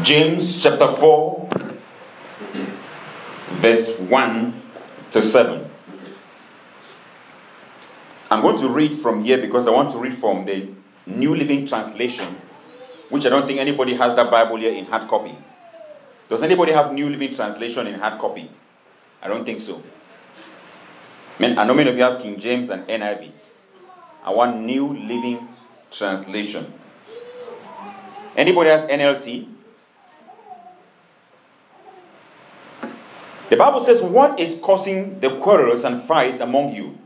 James chapter 4, verse 1 to 7. I'm going to read from here because I want to read from the New Living Translation, which I don't think anybody has that Bible here in hard copy. Does anybody have New Living Translation in hard copy? I don't think so. I know many of you have King James and NIV. I want New Living Translation. Anybody has NLT? The Bible says, What is causing the quarrels and fights among you?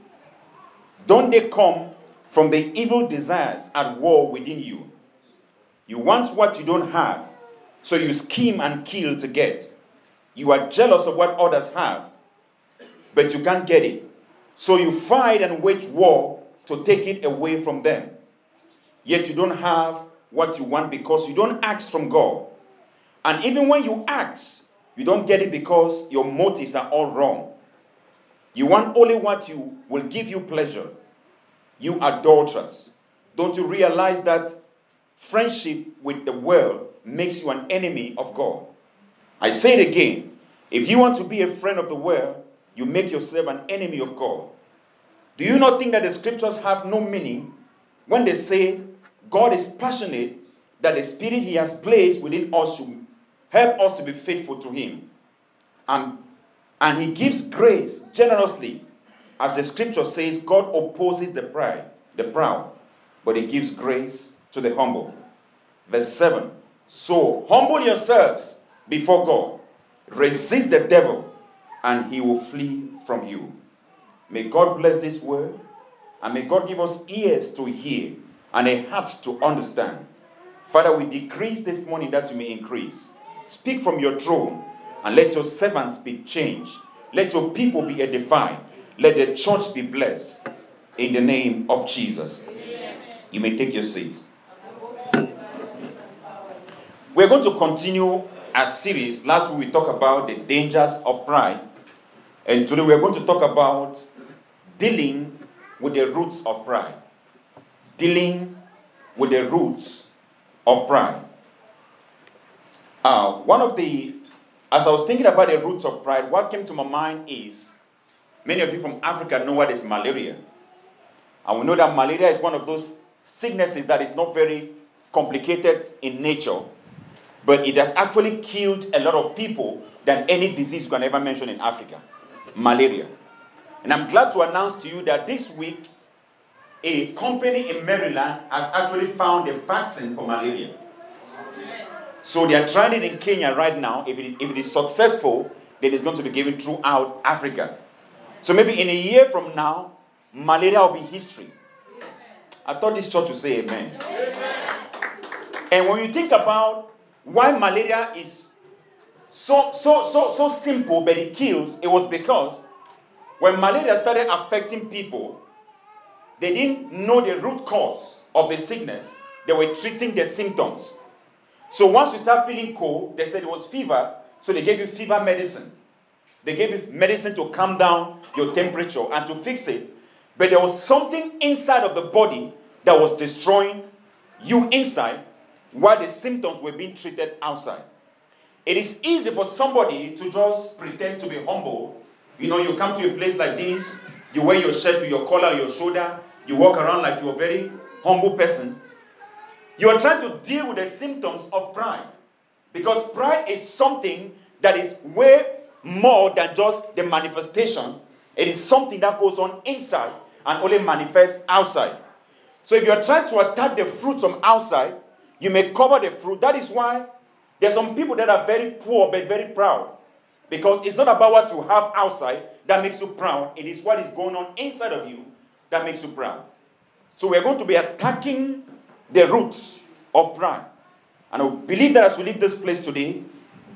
Don't they come from the evil desires at war within you? You want what you don't have, so you scheme and kill to get. You are jealous of what others have, but you can't get it. So you fight and wage war to take it away from them. Yet you don't have what you want because you don't ask from God. And even when you ask, you don't get it because your motives are all wrong. You want only what you will give you pleasure. You adulterers. Don't you realize that friendship with the world makes you an enemy of God? I say it again. If you want to be a friend of the world, you make yourself an enemy of God. Do you not think that the scriptures have no meaning when they say God is passionate that the spirit he has placed within us should help us to be faithful to him? And, and he gives grace generously. As the scripture says, God opposes the pride, the proud, but he gives grace to the humble. Verse 7. So humble yourselves before God. Resist the devil, and he will flee from you. May God bless this word, and may God give us ears to hear and a heart to understand. Father, we decrease this morning that you may increase. Speak from your throne, and let your servants be changed. Let your people be edified. Let the church be blessed. In the name of Jesus. You may take your seats. We're going to continue our series. Last week we talked about the dangers of pride. And today we're going to talk about dealing with the roots of pride. Dealing with the roots of pride. Uh, one of the, as I was thinking about the roots of pride, what came to my mind is many of you from Africa know what is malaria. And we know that malaria is one of those sicknesses that is not very complicated in nature, but it has actually killed a lot of people than any disease you can ever mention in Africa. Malaria. And I'm glad to announce to you that this week, a company in Maryland has actually found a vaccine for malaria. So they are trying it in Kenya right now. If it, if it is successful, then it's going to be given throughout Africa. So maybe in a year from now, malaria will be history. I thought this church would say amen. amen. And when you think about why malaria is so so so so simple but it kills, it was because when malaria started affecting people, they didn't know the root cause of the sickness. They were treating the symptoms. So once you start feeling cold, they said it was fever, so they gave you fever medicine. They gave you medicine to calm down your temperature and to fix it. But there was something inside of the body that was destroying you inside while the symptoms were being treated outside. It is easy for somebody to just pretend to be humble you know, you come to a place like this, you wear your shirt with your collar your shoulder, you walk around like you're a very humble person. You are trying to deal with the symptoms of pride. Because pride is something that is way more than just the manifestations. It is something that goes on inside and only manifests outside. So if you are trying to attack the fruit from outside, you may cover the fruit. That is why there are some people that are very poor but very proud. Because it's not about what you have outside that makes you proud, it is what is going on inside of you that makes you proud. So we're going to be attacking the roots of pride. And I believe that as we leave this place today,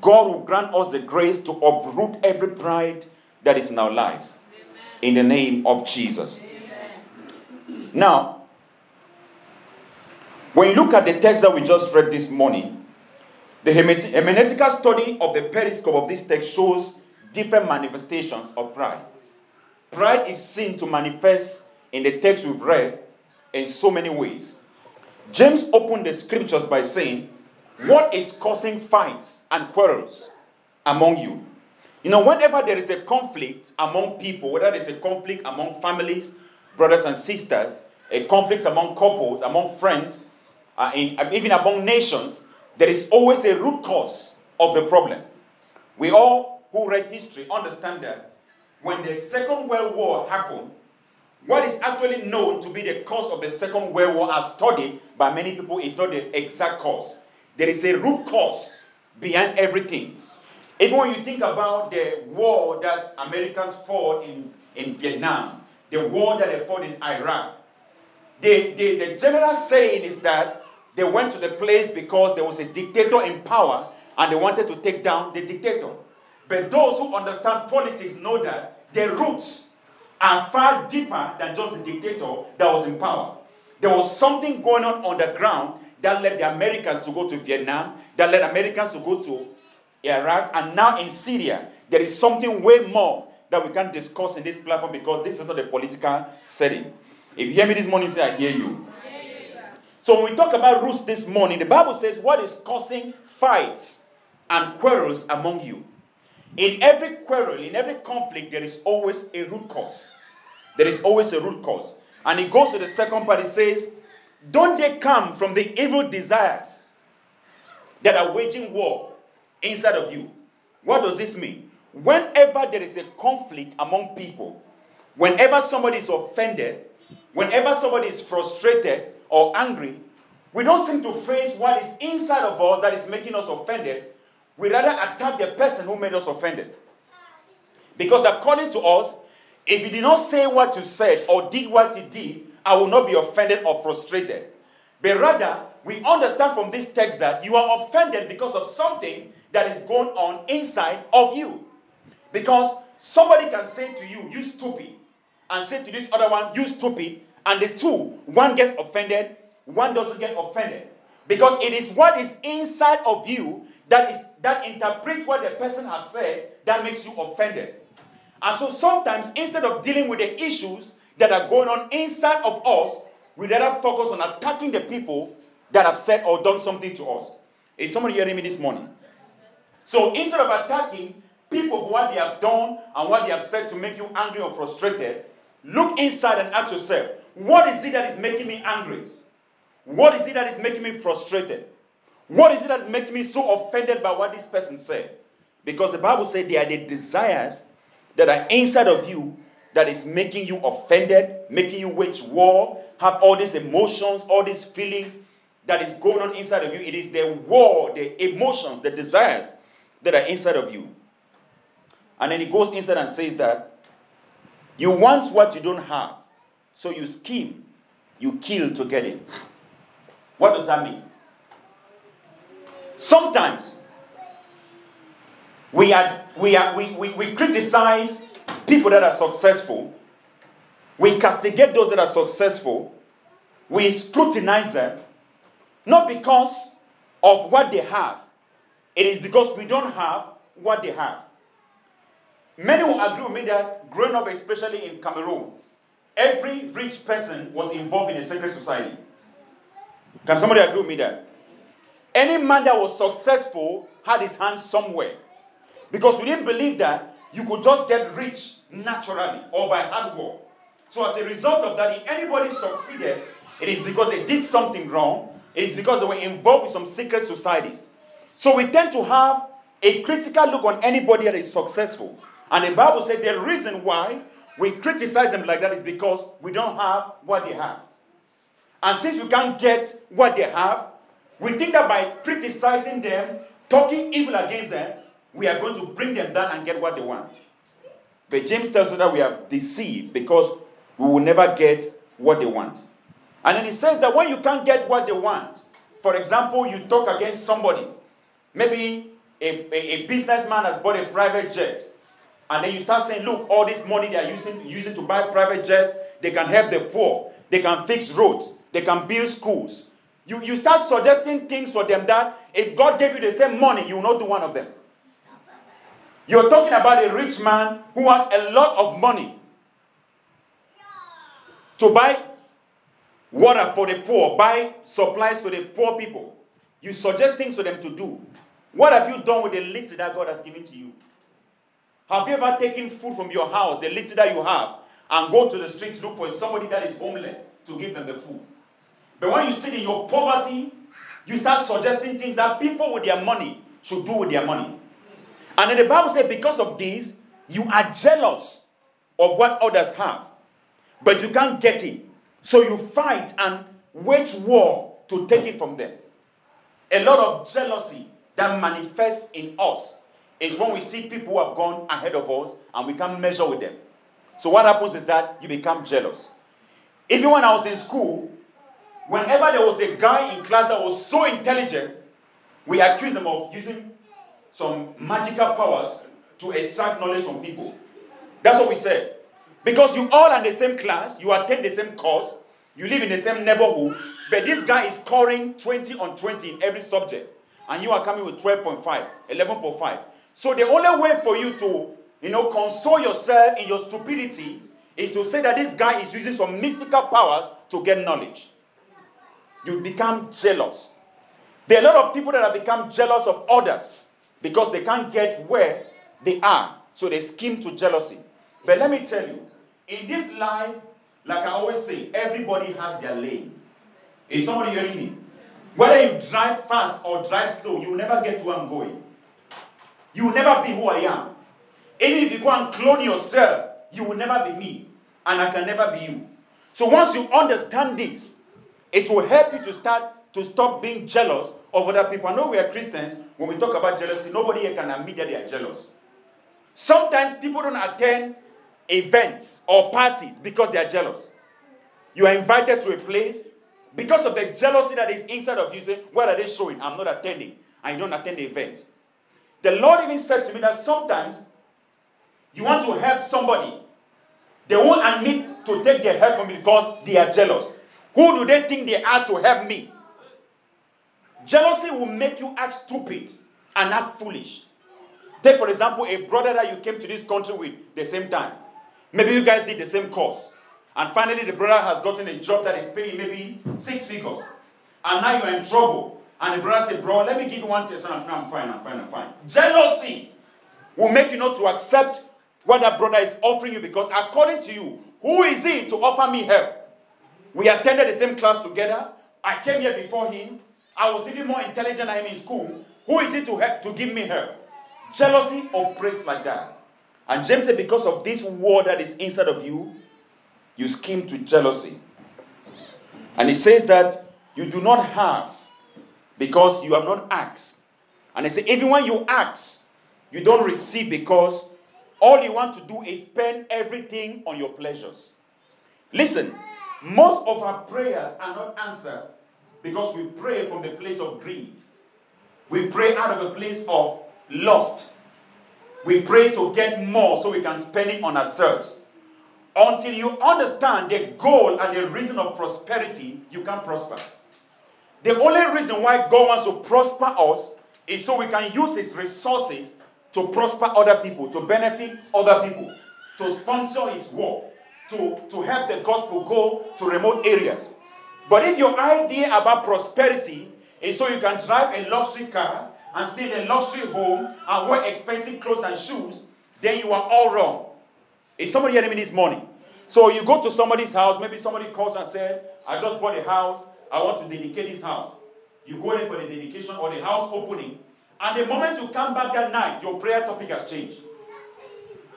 God will grant us the grace to uproot every pride that is in our lives. Amen. In the name of Jesus. Amen. Now, when you look at the text that we just read this morning, the hermeneutical study of the pericope of this text shows different manifestations of pride. Pride is seen to manifest in the text we've read in so many ways. James opened the scriptures by saying, What is causing fights and quarrels among you? You know, whenever there is a conflict among people, whether there's a conflict among families, brothers and sisters, a conflict among couples, among friends, uh, in, uh, even among nations, there is always a root cause of the problem. We all who read history understand that when the Second World War happened, what is actually known to be the cause of the Second World War, as studied by many people, is not the exact cause. There is a root cause behind everything. Even when you think about the war that Americans fought in, in Vietnam, the war that they fought in Iraq, the, the, the general saying is that they went to the place because there was a dictator in power and they wanted to take down the dictator. But those who understand politics know that the roots are far deeper than just the dictator that was in power. There was something going on on the ground that led the Americans to go to Vietnam, that led Americans to go to Iraq, and now in Syria. There is something way more that we can discuss in this platform because this is not a political setting. If you hear me this morning, say, I hear you. So when we talk about roots this morning, the Bible says, What is causing fights and quarrels among you? In every quarrel, in every conflict, there is always a root cause. There is always a root cause. And he goes to the second part, he says, Don't they come from the evil desires that are waging war inside of you? What does this mean? Whenever there is a conflict among people, whenever somebody is offended, whenever somebody is frustrated or angry, we don't seem to face what is inside of us that is making us offended. We rather attack the person who made us offended. Because according to us, if you did not say what you said or did what you did, I will not be offended or frustrated. But rather, we understand from this text that you are offended because of something that is going on inside of you. Because somebody can say to you, you stupid, and say to this other one, you stupid, and the two, one gets offended, one doesn't get offended. Because it is what is inside of you that is that interprets what the person has said that makes you offended. And so sometimes instead of dealing with the issues that are going on inside of us, we rather focus on attacking the people that have said or done something to us. Is somebody hearing me this morning? So instead of attacking people for what they have done and what they have said to make you angry or frustrated, look inside and ask yourself, what is it that is making me angry? What is it that is making me frustrated? What is it that is making me so offended by what this person said? Because the Bible said they are the desires that are inside of you that is making you offended, making you wage war, have all these emotions, all these feelings that is going on inside of you. It is the war, the emotions, the desires that are inside of you. And then he goes inside and says that you want what you don't have. So you scheme, you kill to get it. What does that mean? Sometimes we are we are we, we, we criticize people that are successful, we castigate those that are successful, we scrutinize them, not because of what they have, it is because we don't have what they have. Many will agree with me that growing up, especially in Cameroon, every rich person was involved in a secret society. Can somebody agree with me that? Any man that was successful had his hands somewhere. Because we didn't believe that you could just get rich naturally or by hard work. So, as a result of that, if anybody succeeded, it is because they did something wrong, it is because they were involved with some secret societies. So, we tend to have a critical look on anybody that is successful. And the Bible said the reason why we criticize them like that is because we don't have what they have. And since we can't get what they have, we think that by criticizing them, talking evil against them, we are going to bring them down and get what they want. But James tells us that we are deceived because we will never get what they want. And then he says that when you can't get what they want, for example, you talk against somebody, maybe a, a, a businessman has bought a private jet, and then you start saying, look, all this money they are using, using to buy private jets, they can help the poor, they can fix roads, they can build schools. You, you start suggesting things for them that if God gave you the same money, you will not do one of them. You're talking about a rich man who has a lot of money to buy water for the poor, buy supplies for the poor people. You suggest things for them to do. What have you done with the little that God has given to you? Have you ever taken food from your house, the little that you have, and go to the street to look for somebody that is homeless to give them the food? But when you sit in your poverty, you start suggesting things that people with their money should do with their money. And then the Bible says, because of this, you are jealous of what others have, but you can't get it. So you fight and wage war to take it from them. A lot of jealousy that manifests in us is when we see people who have gone ahead of us and we can't measure with them. So what happens is that you become jealous. Even when I was in school, whenever there was a guy in class that was so intelligent, we accused him of using some magical powers to extract knowledge from people. That's what we said. Because you all are in the same class, you attend the same course, you live in the same neighborhood, but this guy is scoring 20 on 20 in every subject, and you are coming with 12.5, 11.5. So the only way for you to, you know, console yourself in your stupidity is to say that this guy is using some mystical powers to get knowledge. You become jealous. There are a lot of people that have become jealous of others because they can't get where they are. So they scheme to jealousy. But let me tell you, in this life, like I always say, everybody has their lane. Is somebody hearing me? Whether you drive fast or drive slow, you will never get where I'm going. You will never be who I am. Even if you go and clone yourself, you will never be me. And I can never be you. So once you understand this, it will help you to start to stop being jealous of other people. I know we are Christians. When we talk about jealousy, nobody here can admit that they are jealous. Sometimes people don't attend events or parties because they are jealous. You are invited to a place because of the jealousy that is inside of you. Say, what are they showing? I'm not attending. I don't attend the events. The Lord even said to me that sometimes you want to help somebody. They won't admit to take their help from me because they are jealous. Who do they think they are to help me? Jealousy will make you act stupid and act foolish. Take, for example, a brother that you came to this country with the same time. Maybe you guys did the same course. And finally, the brother has gotten a job that is paying maybe six figures. And now you're in trouble. And the brother said, Bro, let me give you one test. No, I'm fine, I'm fine, I'm fine. Jealousy will make you not to accept what that brother is offering you because, according to you, who is he to offer me help? We attended the same class together. I came here before him. I was even more intelligent than him in school. Who is he to help, to give me help? Jealousy operates like that. And James said, because of this war that is inside of you, you scheme to jealousy. And he says that you do not have because you have not asked. And he said, even when you ask, you don't receive because all you want to do is spend everything on your pleasures. Listen, most of our prayers are not answered because we pray from the place of greed. We pray out of a place of lust. We pray to get more so we can spend it on ourselves. Until you understand the goal and the reason of prosperity, you can prosper. The only reason why God wants to prosper us is so we can use His resources to prosper other people, to benefit other people, to sponsor His work, to, to help the gospel go to remote areas. But if your idea about prosperity is so you can drive a luxury car and stay in a luxury home and wear expensive clothes and shoes, then you are all wrong. Is somebody hearing me this morning? So you go to somebody's house, maybe somebody calls and said, I just bought a house, I want to dedicate this house. You go there for the dedication or the house opening, and the moment you come back that night, your prayer topic has changed.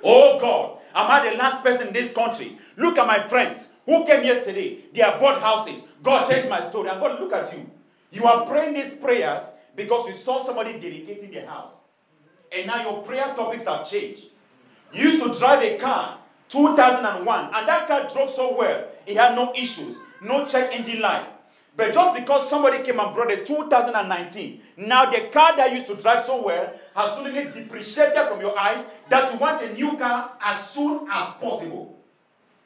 Oh God, am I the last person in this country? Look at my friends who came yesterday. They have bought houses. God changed my story. I'm going to look at you. You are praying these prayers because you saw somebody dedicating their house. And now your prayer topics have changed. You used to drive a car 2001 and that car drove so well. It had no issues, no check engine light. But just because somebody came and brought a 2019, now the car that used to drive so well has suddenly depreciated from your eyes that you want a new car as soon as possible.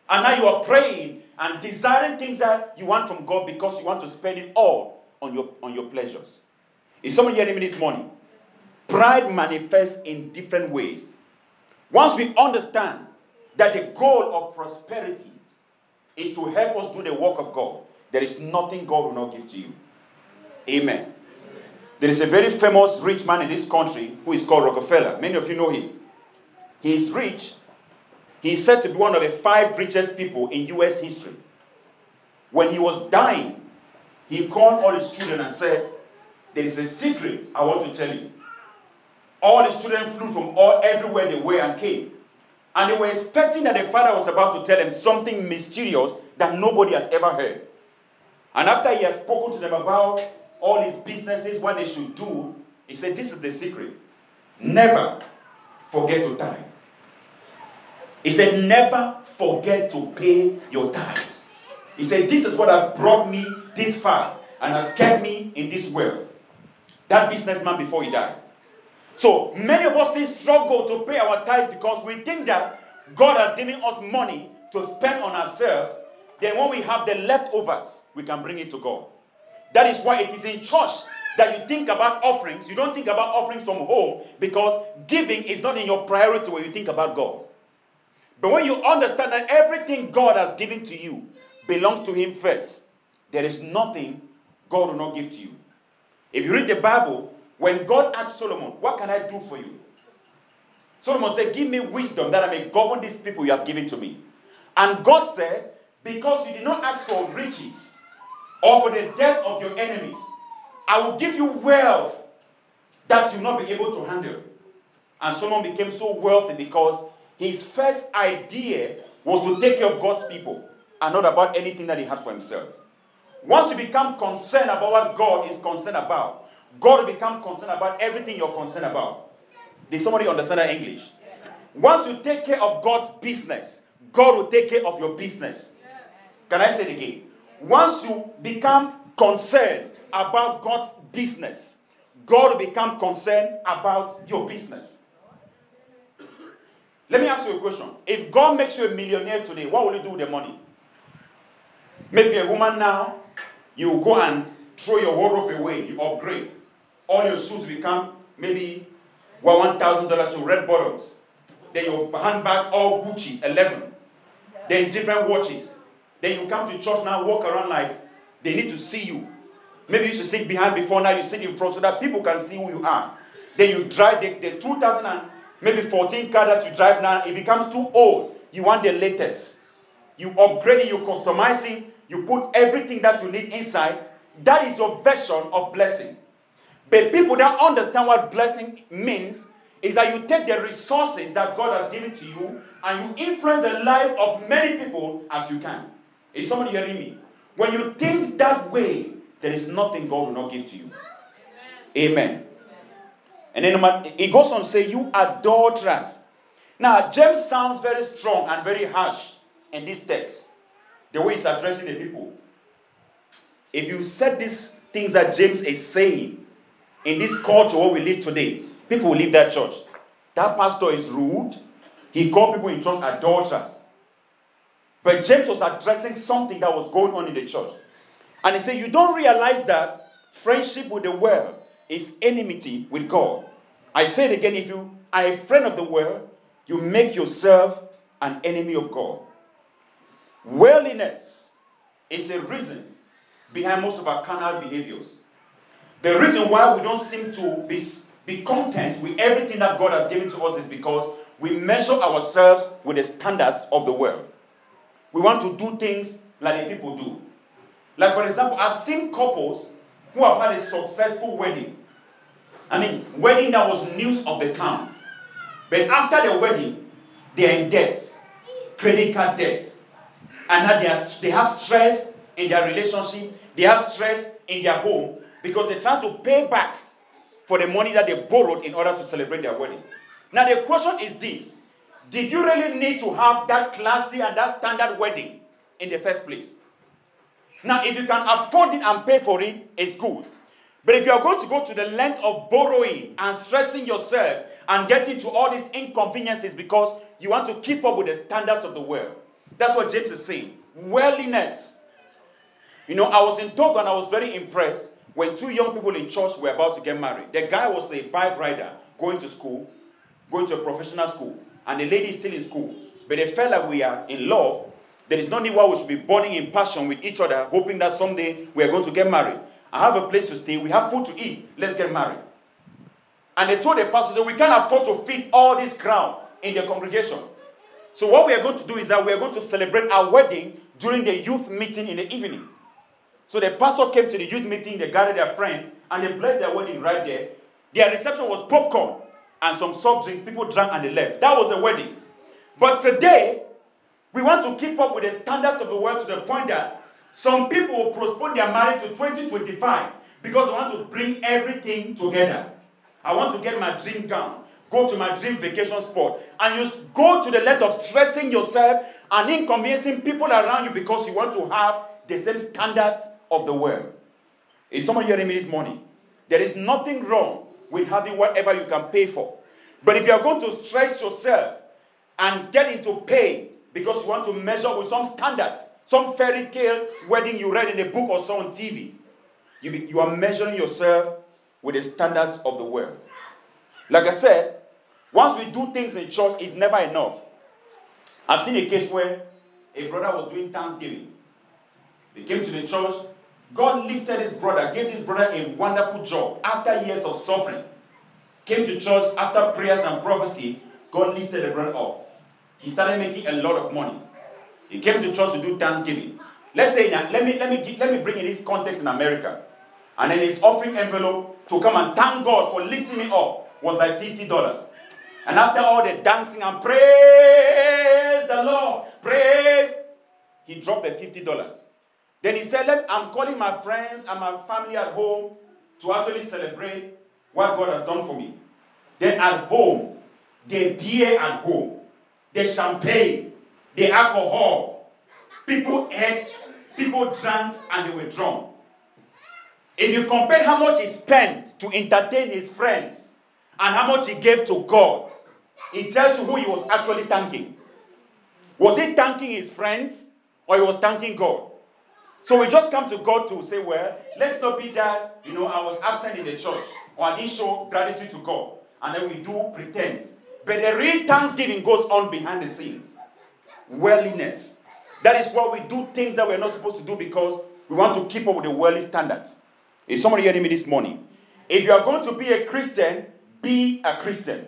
And now you are praying and desiring things that you want from God because you want to spend it all on your, on your pleasures. Is someone hearing me this morning? Pride manifests in different ways. Once we understand that the goal of prosperity is to help us do the work of God, there is nothing God will not give to you. Amen. There is a very famous rich man in this country who is called Rockefeller. Many of you know him. He is rich. He is said to be one of the five richest people in US history. When he was dying, he called all his children and said, There is a secret I want to tell you. All his children flew from all everywhere they were and came. And they were expecting that the father was about to tell them something mysterious that nobody has ever heard. And after he has spoken to them about all his businesses, what they should do, he said, This is the secret. Never forget to tithe. He said, Never forget to pay your tithes. He said, This is what has brought me this far and has kept me in this wealth. That businessman before he died. So many of us still struggle to pay our tithes because we think that God has given us money to spend on ourselves. Then when we have the leftovers, we can bring it to God. That is why it is in church that you think about offerings. You don't think about offerings from home because giving is not in your priority when you think about God. But when you understand that everything God has given to you belongs to Him first, there is nothing God will not give to you. If you read the Bible, when God asked Solomon, What can I do for you? Solomon said, Give me wisdom that I may govern these people you have given to me. And God said, Because you did not ask for riches or for the death of your enemies, I will give you wealth that you will not be able to handle. And Solomon became so wealthy because his first idea was to take care of God's people and not about anything that he had for himself. Once you become concerned about what God is concerned about, God will become concerned about everything you're concerned about. Did somebody understand that English? Once you take care of God's business, God will take care of your business. Can I say it again? Once you become concerned about God's business, God will become concerned about your business. Let me ask you a question. If God makes you a millionaire today, what will you do with the money? Maybe a woman now, you go and throw your wardrobe away, you upgrade. All your shoes become maybe one thousand dollars to red bottoms. Then your handbag all Gucci's, eleven. Then different watches. Then you come to church now, walk around like they need to see you. Maybe you should sit behind before now you sit in front so that people can see who you are. Then you drive the, the 2000 and maybe 14 car that you drive now, it becomes too old. You want the latest. You upgrade it, you customize it, you put everything that you need inside. That is your version of blessing. But people that understand what blessing means is that you take the resources that God has given to you and you influence the life of many people as you can. Is somebody hearing me? When you think that way, there is nothing God will not give to you. Amen. Amen. And then it goes on to say, You adulterers. Now, James sounds very strong and very harsh in this text, the way he's addressing the people. If you said these things that James is saying in this culture where we live today, people will leave that church. That pastor is rude. He called people in church adulterers. But James was addressing something that was going on in the church. And he said, You don't realize that friendship with the world is enmity with God. I say it again if you are a friend of the world, you make yourself an enemy of God. Worldliness is a reason behind most of our carnal behaviors. The reason why we don't seem to be, be content with everything that God has given to us is because we measure ourselves with the standards of the world. We want to do things like the people do. Like, for example, I've seen couples who have had a successful wedding. I mean, wedding that was news of the town. But after the wedding, they are in debt, credit card debt. And that they, are, they have stress in their relationship, they have stress in their home because they're trying to pay back for the money that they borrowed in order to celebrate their wedding. Now, the question is this Did you really need to have that classy and that standard wedding in the first place? Now, if you can afford it and pay for it, it's good. But if you are going to go to the length of borrowing and stressing yourself and getting to all these inconveniences because you want to keep up with the standards of the world, that's what James is saying. Worldliness. You know, I was in Togo and I was very impressed when two young people in church were about to get married. The guy was a bike rider going to school, going to a professional school, and the lady is still in school. But they felt like we are in love there is no need why we should be burning in passion with each other, hoping that someday we are going to get married. I have a place to stay. We have food to eat. Let's get married. And they told the pastor, we can't afford to feed all this crowd in the congregation. So what we are going to do is that we are going to celebrate our wedding during the youth meeting in the evening. So the pastor came to the youth meeting, they gathered their friends, and they blessed their wedding right there. Their reception was popcorn and some soft drinks. People drank and they left. That was the wedding. But today, we want to keep up with the standards of the world to the point that some people will postpone their marriage to 2025 because they want to bring everything together. I want to get my dream gown, go to my dream vacation spot, and you go to the length of stressing yourself and inconveniencing people around you because you want to have the same standards of the world. Is someone hearing me this morning? There is nothing wrong with having whatever you can pay for. But if you are going to stress yourself and get into pain because you want to measure with some standards, some fairy tale wedding you read in a book or saw on TV, you, be, you are measuring yourself with the standards of the world. Like I said, once we do things in church, it's never enough. I've seen a case where a brother was doing Thanksgiving. He came to the church. God lifted his brother, gave his brother a wonderful job after years of suffering. Came to church after prayers and prophecy. God lifted the brother up. He started making a lot of money. He came to church to do Thanksgiving. Let's say, let me, let me, let me bring in this context in America. And then his offering envelope to come and thank God for lifting me up was like $50. And after all the dancing and praise the Lord, praise, he dropped the $50. Then he said, Let, I'm calling my friends and my family at home to actually celebrate what God has done for me. Then at home, the beer at home, the champagne, the alcohol, people ate, people drank, and they were drunk. If you compare how much he spent to entertain his friends and how much he gave to God, it tells you who he was actually thanking. Was he thanking his friends or he was thanking God? So we just come to God to say, well, let's not be that, you know, I was absent in the church or I didn't show gratitude to God. And then we do pretense. But the real thanksgiving goes on behind the scenes. Worldliness. That is why we do things that we're not supposed to do because we want to keep up with the worldly standards. Is somebody hearing me this morning? If you are going to be a Christian, be a Christian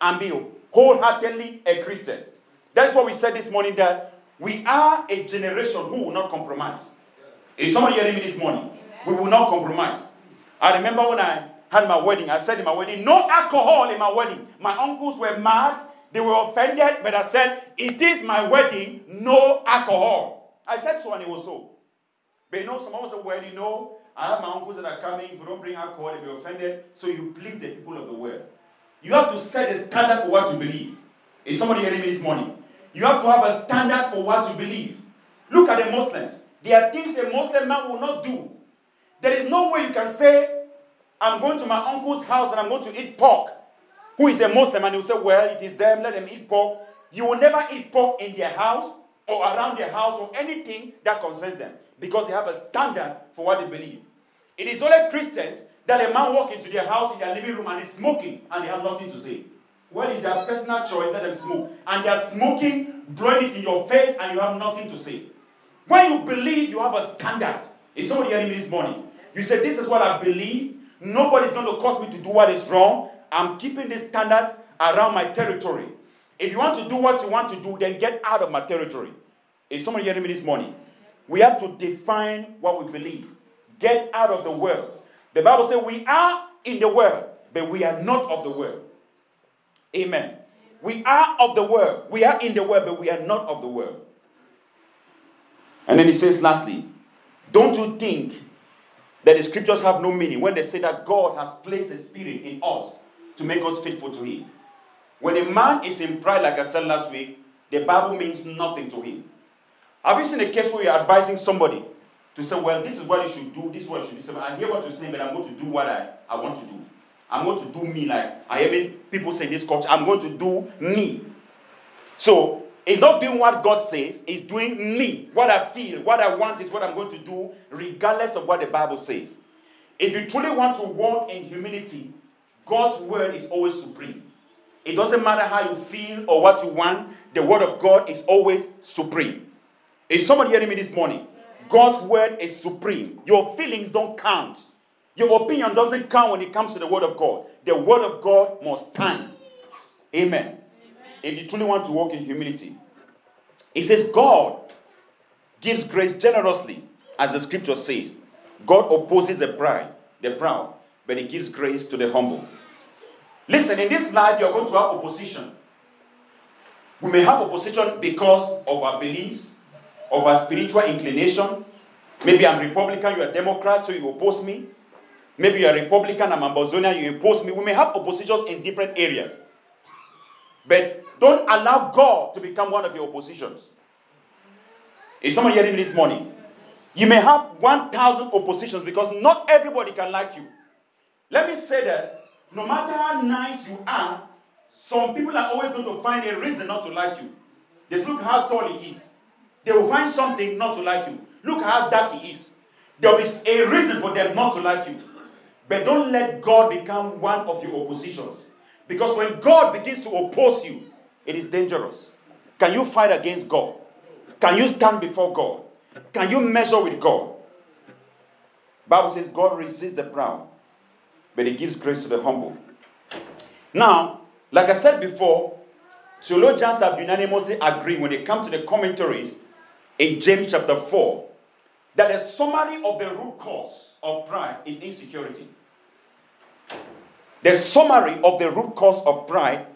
and be wholeheartedly a Christian. That's what we said this morning that we are a generation who will not compromise. Is somebody hearing me this morning? We will not compromise. I remember when I had my wedding, I said in my wedding, no alcohol in my wedding. My uncles were mad, they were offended, but I said, it is my wedding, no alcohol. I said so and it was so. But you know, someone said, well, you know, I have my uncles that are coming. If you don't bring alcohol, they'll be offended. So you please the people of the world. You have to set a standard for what you believe. Is somebody hearing me this morning? You have to have a standard for what you believe. Look at the Muslims. There are things a Muslim man will not do. There is no way you can say, I'm going to my uncle's house and I'm going to eat pork. Who is a Muslim? And you say, Well, it is them, let them eat pork. You will never eat pork in their house or around their house or anything that concerns them because they have a standard for what they believe. It is only Christians that a man walk into their house in their living room and is smoking and they have nothing to say. Well, it's their personal choice, let them smoke. And they are smoking, blowing it in your face, and you have nothing to say. When you believe you have a standard, is somebody hearing me this morning? You say, This is what I believe. Nobody's going to cause me to do what is wrong. I'm keeping these standards around my territory. If you want to do what you want to do, then get out of my territory. Is someone hearing me this morning? We have to define what we believe. Get out of the world. The Bible says we are in the world, but we are not of the world. Amen. We are of the world. We are in the world, but we are not of the world. And then he says, lastly, don't you think that the scriptures have no meaning when they say that God has placed a spirit in us to make us faithful to him? When a man is in pride, like I said last week, the Bible means nothing to him. Have you seen a case where you're advising somebody to say, well, this is what you should do, this is what you should do. I hear what you're saying, but I'm going to do what I, I want to do. I'm going to do me like I hear people say this culture. I'm going to do me. So it's not doing what God says, it's doing me. What I feel, what I want is what I'm going to do, regardless of what the Bible says. If you truly want to walk in humility, God's word is always supreme. It doesn't matter how you feel or what you want, the word of God is always supreme. Is somebody hearing me this morning? God's word is supreme. Your feelings don't count. Your opinion doesn't count when it comes to the word of God. The word of God must stand. Amen. Amen. If you truly want to walk in humility, it says God gives grace generously, as the scripture says. God opposes the pride, the proud, but he gives grace to the humble. Listen, in this life, you're going to have opposition. We may have opposition because of our beliefs, of our spiritual inclination. Maybe I'm Republican, you're a Democrat, so you oppose me. Maybe you're a Republican, I'm Ambazonian, you oppose me. We may have oppositions in different areas. But don't allow God to become one of your oppositions. Is someone hearing me this morning? You may have 1,000 oppositions because not everybody can like you. Let me say that no matter how nice you are, some people are always going to find a reason not to like you. Just look how tall he is. They will find something not to like you. Look how dark he is. There be a reason for them not to like you. But don't let God become one of your oppositions. Because when God begins to oppose you, it is dangerous. Can you fight against God? Can you stand before God? Can you measure with God? Bible says God resists the proud, but he gives grace to the humble. Now, like I said before, theologians have unanimously agreed when they come to the commentaries in James chapter 4 that a summary of the root cause of pride is insecurity. The summary of the root cause of pride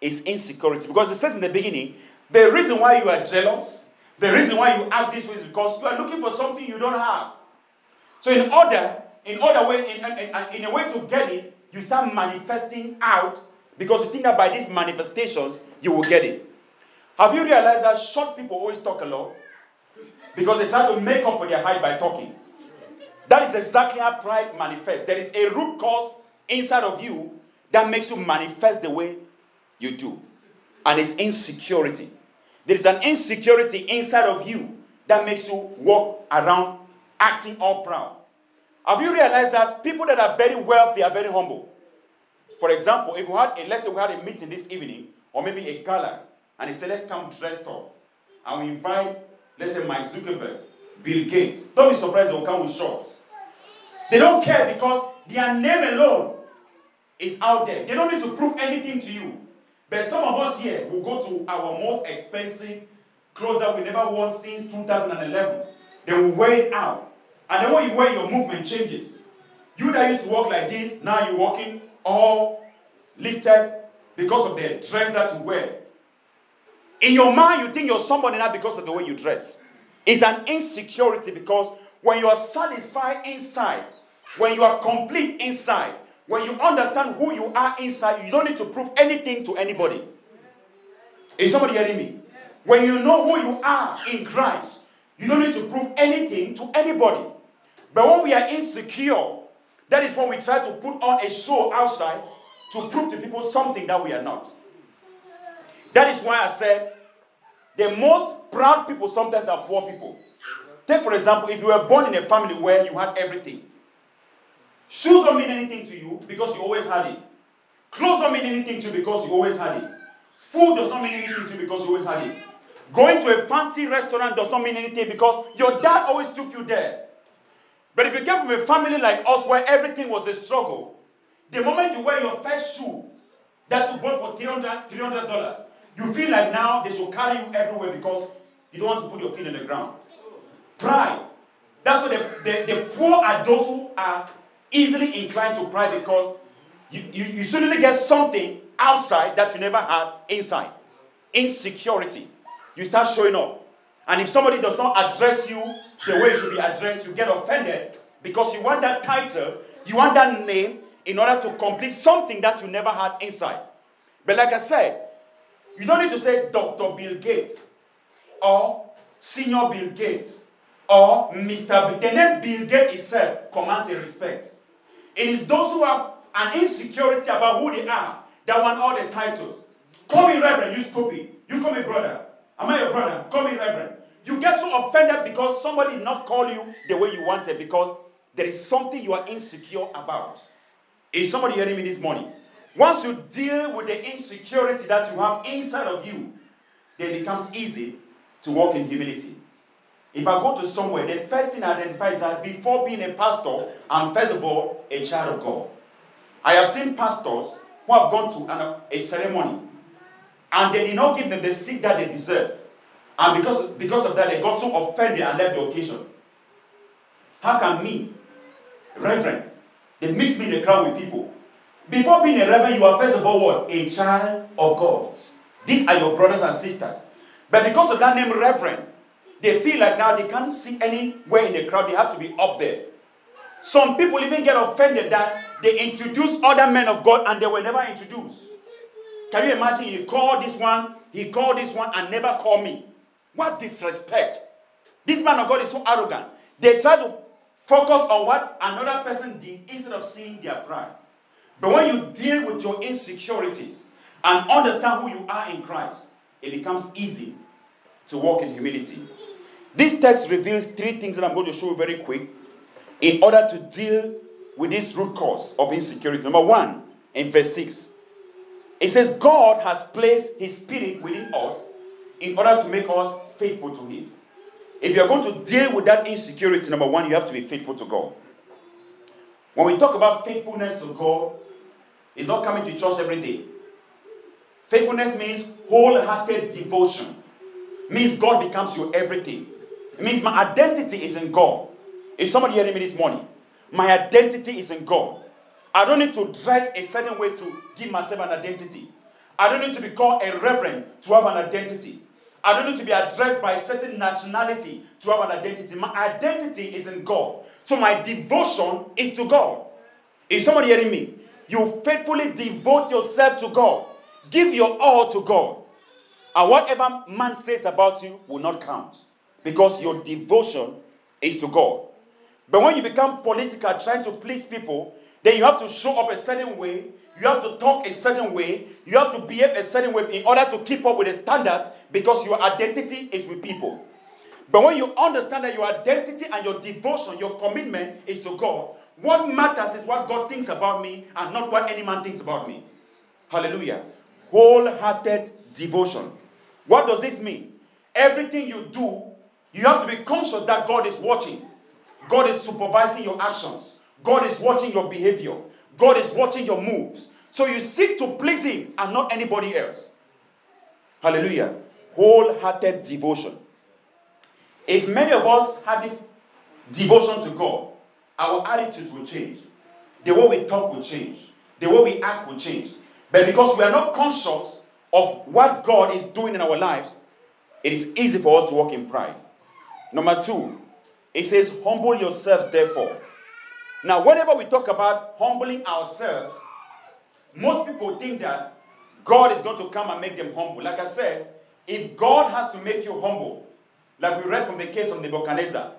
is insecurity. Because it says in the beginning, the reason why you are jealous, the reason why you act this way is because you are looking for something you don't have. So in order, in order way, in, in, in a way to get it, you start manifesting out because you think that by these manifestations you will get it. Have you realized that short people always talk a lot? Because they try to make up for their height by talking. That is exactly how pride manifests. There is a root cause inside of you that makes you manifest the way you do. And it's insecurity. There is an insecurity inside of you that makes you walk around acting all proud. Have you realized that people that are very wealthy are very humble? For example, if we had a, let's say we had a meeting this evening, or maybe a gala, and he said, let's come dressed up, and we invite, let's say, Mike Zuckerberg, Bill Gates. Don't be surprised they'll come with shorts. They don't care because their name alone is out there. They don't need to prove anything to you. But some of us here will go to our most expensive clothes that we never worn since 2011. They will wear it out. And the way your movement changes. You that used to walk like this, now you're walking all lifted because of the dress that you wear. In your mind, you think you're somebody now because of the way you dress. It's an insecurity because when you are satisfied inside, when you are complete inside, when you understand who you are inside, you don't need to prove anything to anybody. Is somebody hearing me? When you know who you are in Christ, you don't need to prove anything to anybody. But when we are insecure, that is when we try to put on a show outside to prove to people something that we are not. That is why I said the most proud people sometimes are poor people. Take, for example, if you were born in a family where you had everything, shoes don't mean anything to you because you always had it. Clothes don't mean anything to you because you always had it. Food does not mean anything to you because you always had it. Going to a fancy restaurant does not mean anything because your dad always took you there. But if you came from a family like us where everything was a struggle, the moment you wear your first shoe that you bought for $300, $300 you feel like now they should carry you everywhere because you don't want to put your feet on the ground. Pride. That's why the, the, the poor are those who are easily inclined to pride because you, you, you suddenly get something outside that you never had inside. Insecurity. You start showing up. And if somebody does not address you the way it should be addressed, you get offended because you want that title, you want that name in order to complete something that you never had inside. But like I said, you don't need to say Dr. Bill Gates or Senior Bill Gates or Mr. Bill. The name Bill Gates itself commands a respect. It is those who have an insecurity about who they are that want all the titles. Call me Reverend, you stupid. You call me brother. Am I your brother? Call me Reverend. You get so offended because somebody did not call you the way you wanted because there is something you are insecure about. Is somebody hearing me this morning? Once you deal with the insecurity that you have inside of you, then it becomes easy to walk in humility. if I go to somewhere, the first thing I identify is that before being a pastor, I'm first of all a child of God. I have seen pastors who have gone to a ceremony and they did not give them the seat that they deserve. And because, because of that, they got so offended and left the occasion. How can me, reverend, they mix me in the crowd with people? Before being a reverend, you are first of all what? A child of God. These are your brothers and sisters. But because of that name, reverend, they feel like now they can't see anywhere in the crowd. They have to be up there. Some people even get offended that they introduce other men of God and they were never introduced. Can you imagine? He called this one, he called this one, and never called me. What disrespect! This man of God is so arrogant. They try to focus on what another person did instead of seeing their pride. But when you deal with your insecurities and understand who you are in Christ, it becomes easy to walk in humility. This text reveals three things that I'm going to show you very quick in order to deal with this root cause of insecurity. Number one, in verse 6, it says, God has placed His Spirit within us in order to make us faithful to Him. If you're going to deal with that insecurity, number one, you have to be faithful to God. When we talk about faithfulness to God, it's not coming to church every day. Faithfulness means wholehearted devotion. Means God becomes your everything. It means my identity is in God. Is somebody hearing me this morning? My identity is in God. I don't need to dress a certain way to give myself an identity. I don't need to be called a reverend to have an identity. I don't need to be addressed by a certain nationality to have an identity. My identity is in God. So my devotion is to God. Is somebody hearing me? You faithfully devote yourself to God. Give your all to God. And whatever man says about you will not count because your devotion is to God. But when you become political, trying to please people, then you have to show up a certain way. You have to talk a certain way. You have to behave a certain way in order to keep up with the standards because your identity is with people. But when you understand that your identity and your devotion, your commitment is to God, what matters is what God thinks about me and not what any man thinks about me. Hallelujah. Wholehearted devotion. What does this mean? Everything you do, you have to be conscious that God is watching. God is supervising your actions. God is watching your behavior. God is watching your moves. So you seek to please Him and not anybody else. Hallelujah. Wholehearted devotion. If many of us had this devotion to God, our attitudes will change. The way we talk will change. The way we act will change. But because we are not conscious of what God is doing in our lives, it is easy for us to walk in pride. Number two, it says, Humble yourselves, therefore. Now, whenever we talk about humbling ourselves, most people think that God is going to come and make them humble. Like I said, if God has to make you humble, like we read from the case of Nebuchadnezzar,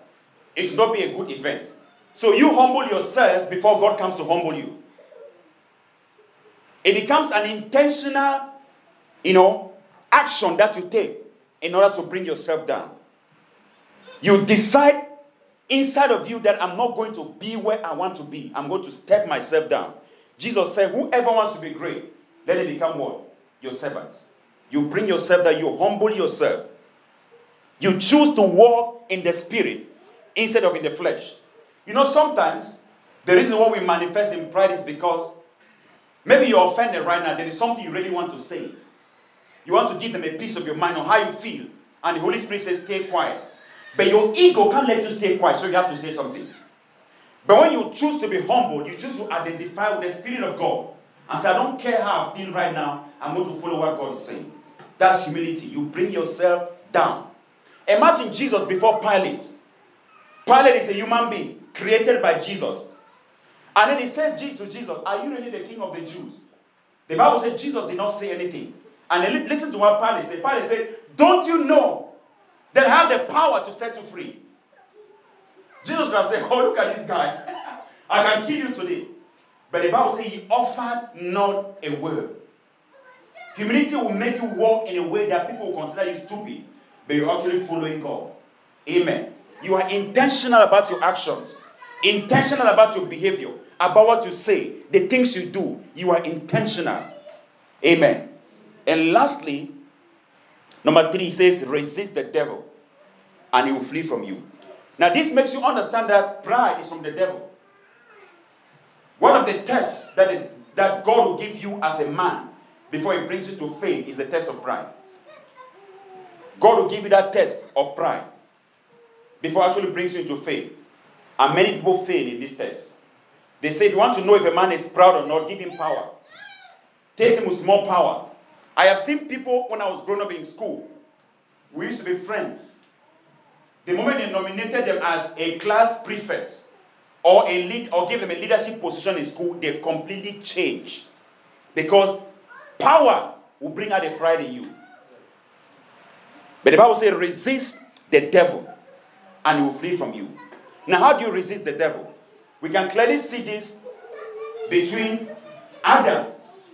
it will not be a good event. So you humble yourself before God comes to humble you. It becomes an intentional, you know, action that you take in order to bring yourself down. You decide inside of you that I'm not going to be where I want to be. I'm going to step myself down. Jesus said, Whoever wants to be great, let it become what? Your servants. You bring yourself that you humble yourself. You choose to walk in the spirit instead of in the flesh. You know, sometimes the reason why we manifest in pride is because maybe you're offended right now. There is something you really want to say. You want to give them a piece of your mind on how you feel. And the Holy Spirit says, stay quiet. But your ego can't let you stay quiet, so you have to say something. But when you choose to be humble, you choose to identify with the Spirit of God and say, I don't care how I feel right now, I'm going to follow what God is saying. That's humility. You bring yourself down. Imagine Jesus before Pilate. Pilate is a human being created by Jesus. And then he says Jesus, Jesus, are you really the king of the Jews? The Bible said Jesus did not say anything. And listen to what Pilate said. Pilate said, Don't you know that have the power to set you free? Jesus can say, Oh, look at this guy. I can kill you today. But the Bible says he offered not a word. Humility will make you walk in a way that people will consider you stupid, but you're actually following God. Amen. You are intentional about your actions, intentional about your behavior, about what you say, the things you do. You are intentional. Amen. And lastly, number three says, resist the devil and he will flee from you. Now, this makes you understand that pride is from the devil. One of the tests that, that God will give you as a man before he brings you to fame is the test of pride. God will give you that test of pride before actually brings you into fame. And many people fail in this test. They say if you want to know if a man is proud or not, give him power. Taste him with small power. I have seen people when I was growing up in school, we used to be friends. The moment they nominated them as a class prefect or a lead or gave them a leadership position in school, they completely change. Because power will bring out the pride in you. But the Bible says, resist the devil and he will flee from you. Now, how do you resist the devil? We can clearly see this between Adam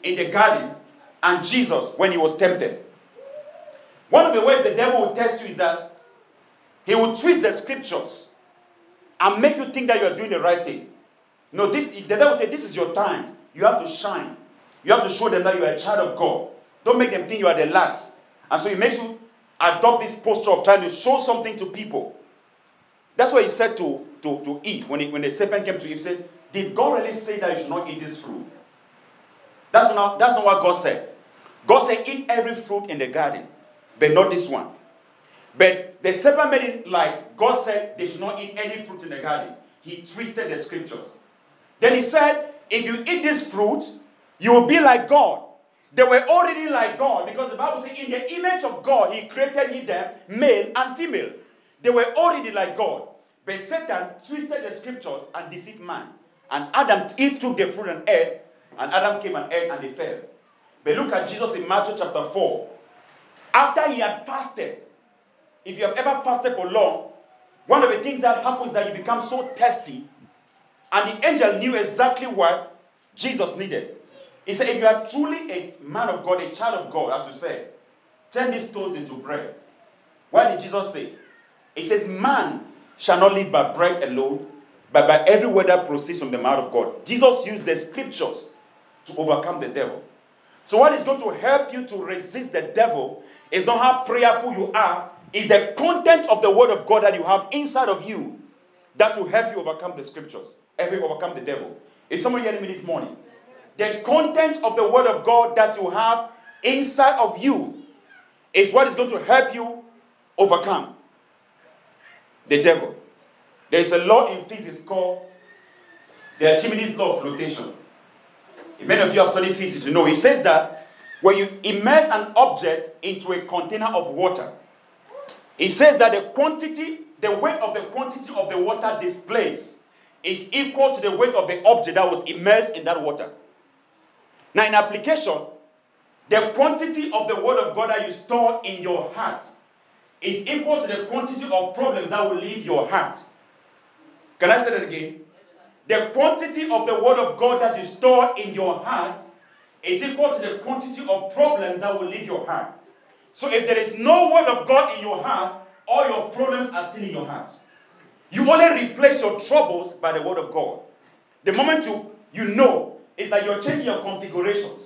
in the garden and Jesus when he was tempted. One of the ways the devil will test you is that he will twist the scriptures and make you think that you are doing the right thing. No, this the devil will say, This is your time. You have to shine. You have to show them that you are a child of God. Don't make them think you are the last. And so he makes you adopt this posture of trying to show something to people. That's what he said to, to, to Eve when, he, when the serpent came to Eve. He said, Did God really say that you should not eat this fruit? That's not, that's not what God said. God said, Eat every fruit in the garden, but not this one. But the serpent made it like God said they should not eat any fruit in the garden. He twisted the scriptures. Then he said, If you eat this fruit, you will be like God. They were already like God because the Bible says, In the image of God, He created them, male and female. They were already like God. But Satan twisted the scriptures and deceived man. And Adam, he took the fruit and ate, and Adam came and ate and they fell. But look at Jesus in Matthew chapter 4. After he had fasted, if you have ever fasted for long, one of the things that happens is that you become so thirsty, and the angel knew exactly what Jesus needed. He said, If you are truly a man of God, a child of God, as you say, turn these stones into bread. What did Jesus say? He says, Man shall not live by bread alone, but by every word that proceeds from the mouth of God. Jesus used the scriptures to overcome the devil. So, what is going to help you to resist the devil is not how prayerful you are, is the content of the word of God that you have inside of you that will help you overcome the scriptures, help you overcome the devil. Is somebody hearing me this morning? The content of the word of God that you have inside of you is what is going to help you overcome the devil. There is a law in physics called the Archimedes law of flotation. Many of you have studied physics, you know. He says that when you immerse an object into a container of water, he says that the quantity, the weight of the quantity of the water displaced is equal to the weight of the object that was immersed in that water. Now, in application, the quantity of the word of God that you store in your heart is equal to the quantity of problems that will leave your heart. Can I say that again? The quantity of the word of God that you store in your heart is equal to the quantity of problems that will leave your heart. So if there is no word of God in your heart, all your problems are still in your heart. You only replace your troubles by the word of God. The moment you, you know, is that you're changing your configurations.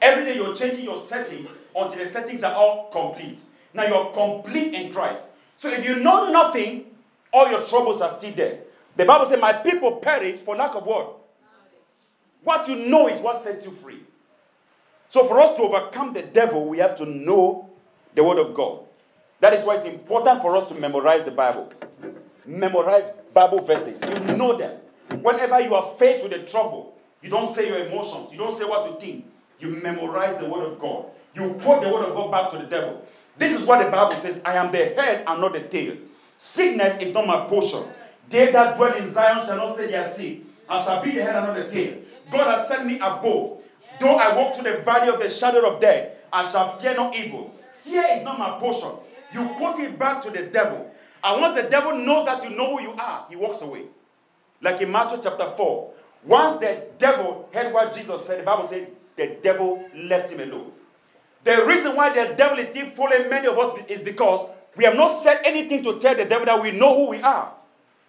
Every day you're changing your settings until the settings are all complete. Now you're complete in Christ. So if you know nothing, all your troubles are still there. The Bible says, My people perish for lack of what? What you know is what sets you free. So for us to overcome the devil, we have to know the word of God. That is why it's important for us to memorize the Bible. Memorize Bible verses. You know them. Whenever you are faced with a trouble, you don't say your emotions. You don't say what you think. You memorize the word of God. You quote the word of God back to the devil. This is what the Bible says I am the head and not the tail. Sickness is not my portion. They that dwell in Zion shall not say they are sick. I shall be the head and not the tail. God has sent me above. Though I walk through the valley of the shadow of death, I shall fear no evil. Fear is not my portion. You quote it back to the devil. And once the devil knows that you know who you are, he walks away. Like in Matthew chapter 4. Once the devil heard what Jesus said, the Bible said the devil left him alone. The reason why the devil is still following many of us is because we have not said anything to tell the devil that we know who we are.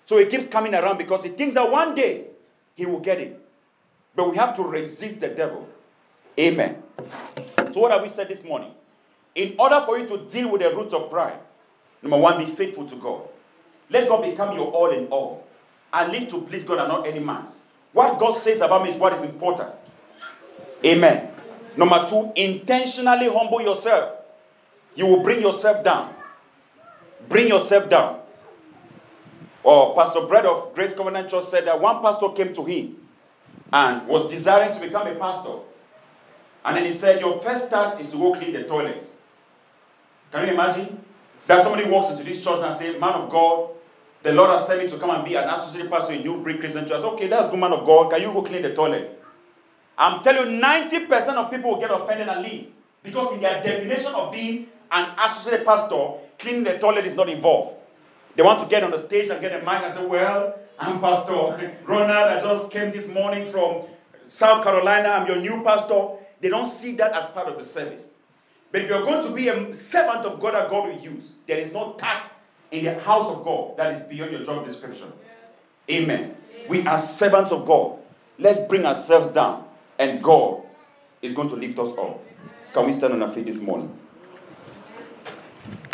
So he keeps coming around because he thinks that one day he will get it. But we have to resist the devil. Amen. So, what have we said this morning? In order for you to deal with the roots of pride, Number one, be faithful to God. Let God become your all in all. And live to please God and not any man. What God says about me is what is important. Amen. Number two, intentionally humble yourself. You will bring yourself down. Bring yourself down. Or Pastor Brett of Grace Covenant Church said that one pastor came to him and was desiring to become a pastor. And then he said, Your first task is to go clean the toilets. Can you imagine? That somebody walks into this church and says, Man of God, the Lord has sent me to come and be an associate pastor in New Brick Christian Church. Okay, that's good, man of God. Can you go clean the toilet? I'm telling you, 90% of people will get offended and leave. Because in their definition of being an associate pastor, cleaning the toilet is not involved. They want to get on the stage and get a mic and say, Well, I'm Pastor Ronald. I just came this morning from South Carolina. I'm your new pastor. They don't see that as part of the service. But if you're going to be a servant of God that God will use, there is no tax in the house of God that is beyond your job description. Amen. We are servants of God. Let's bring ourselves down, and God is going to lift us up. Can we stand on our feet this morning?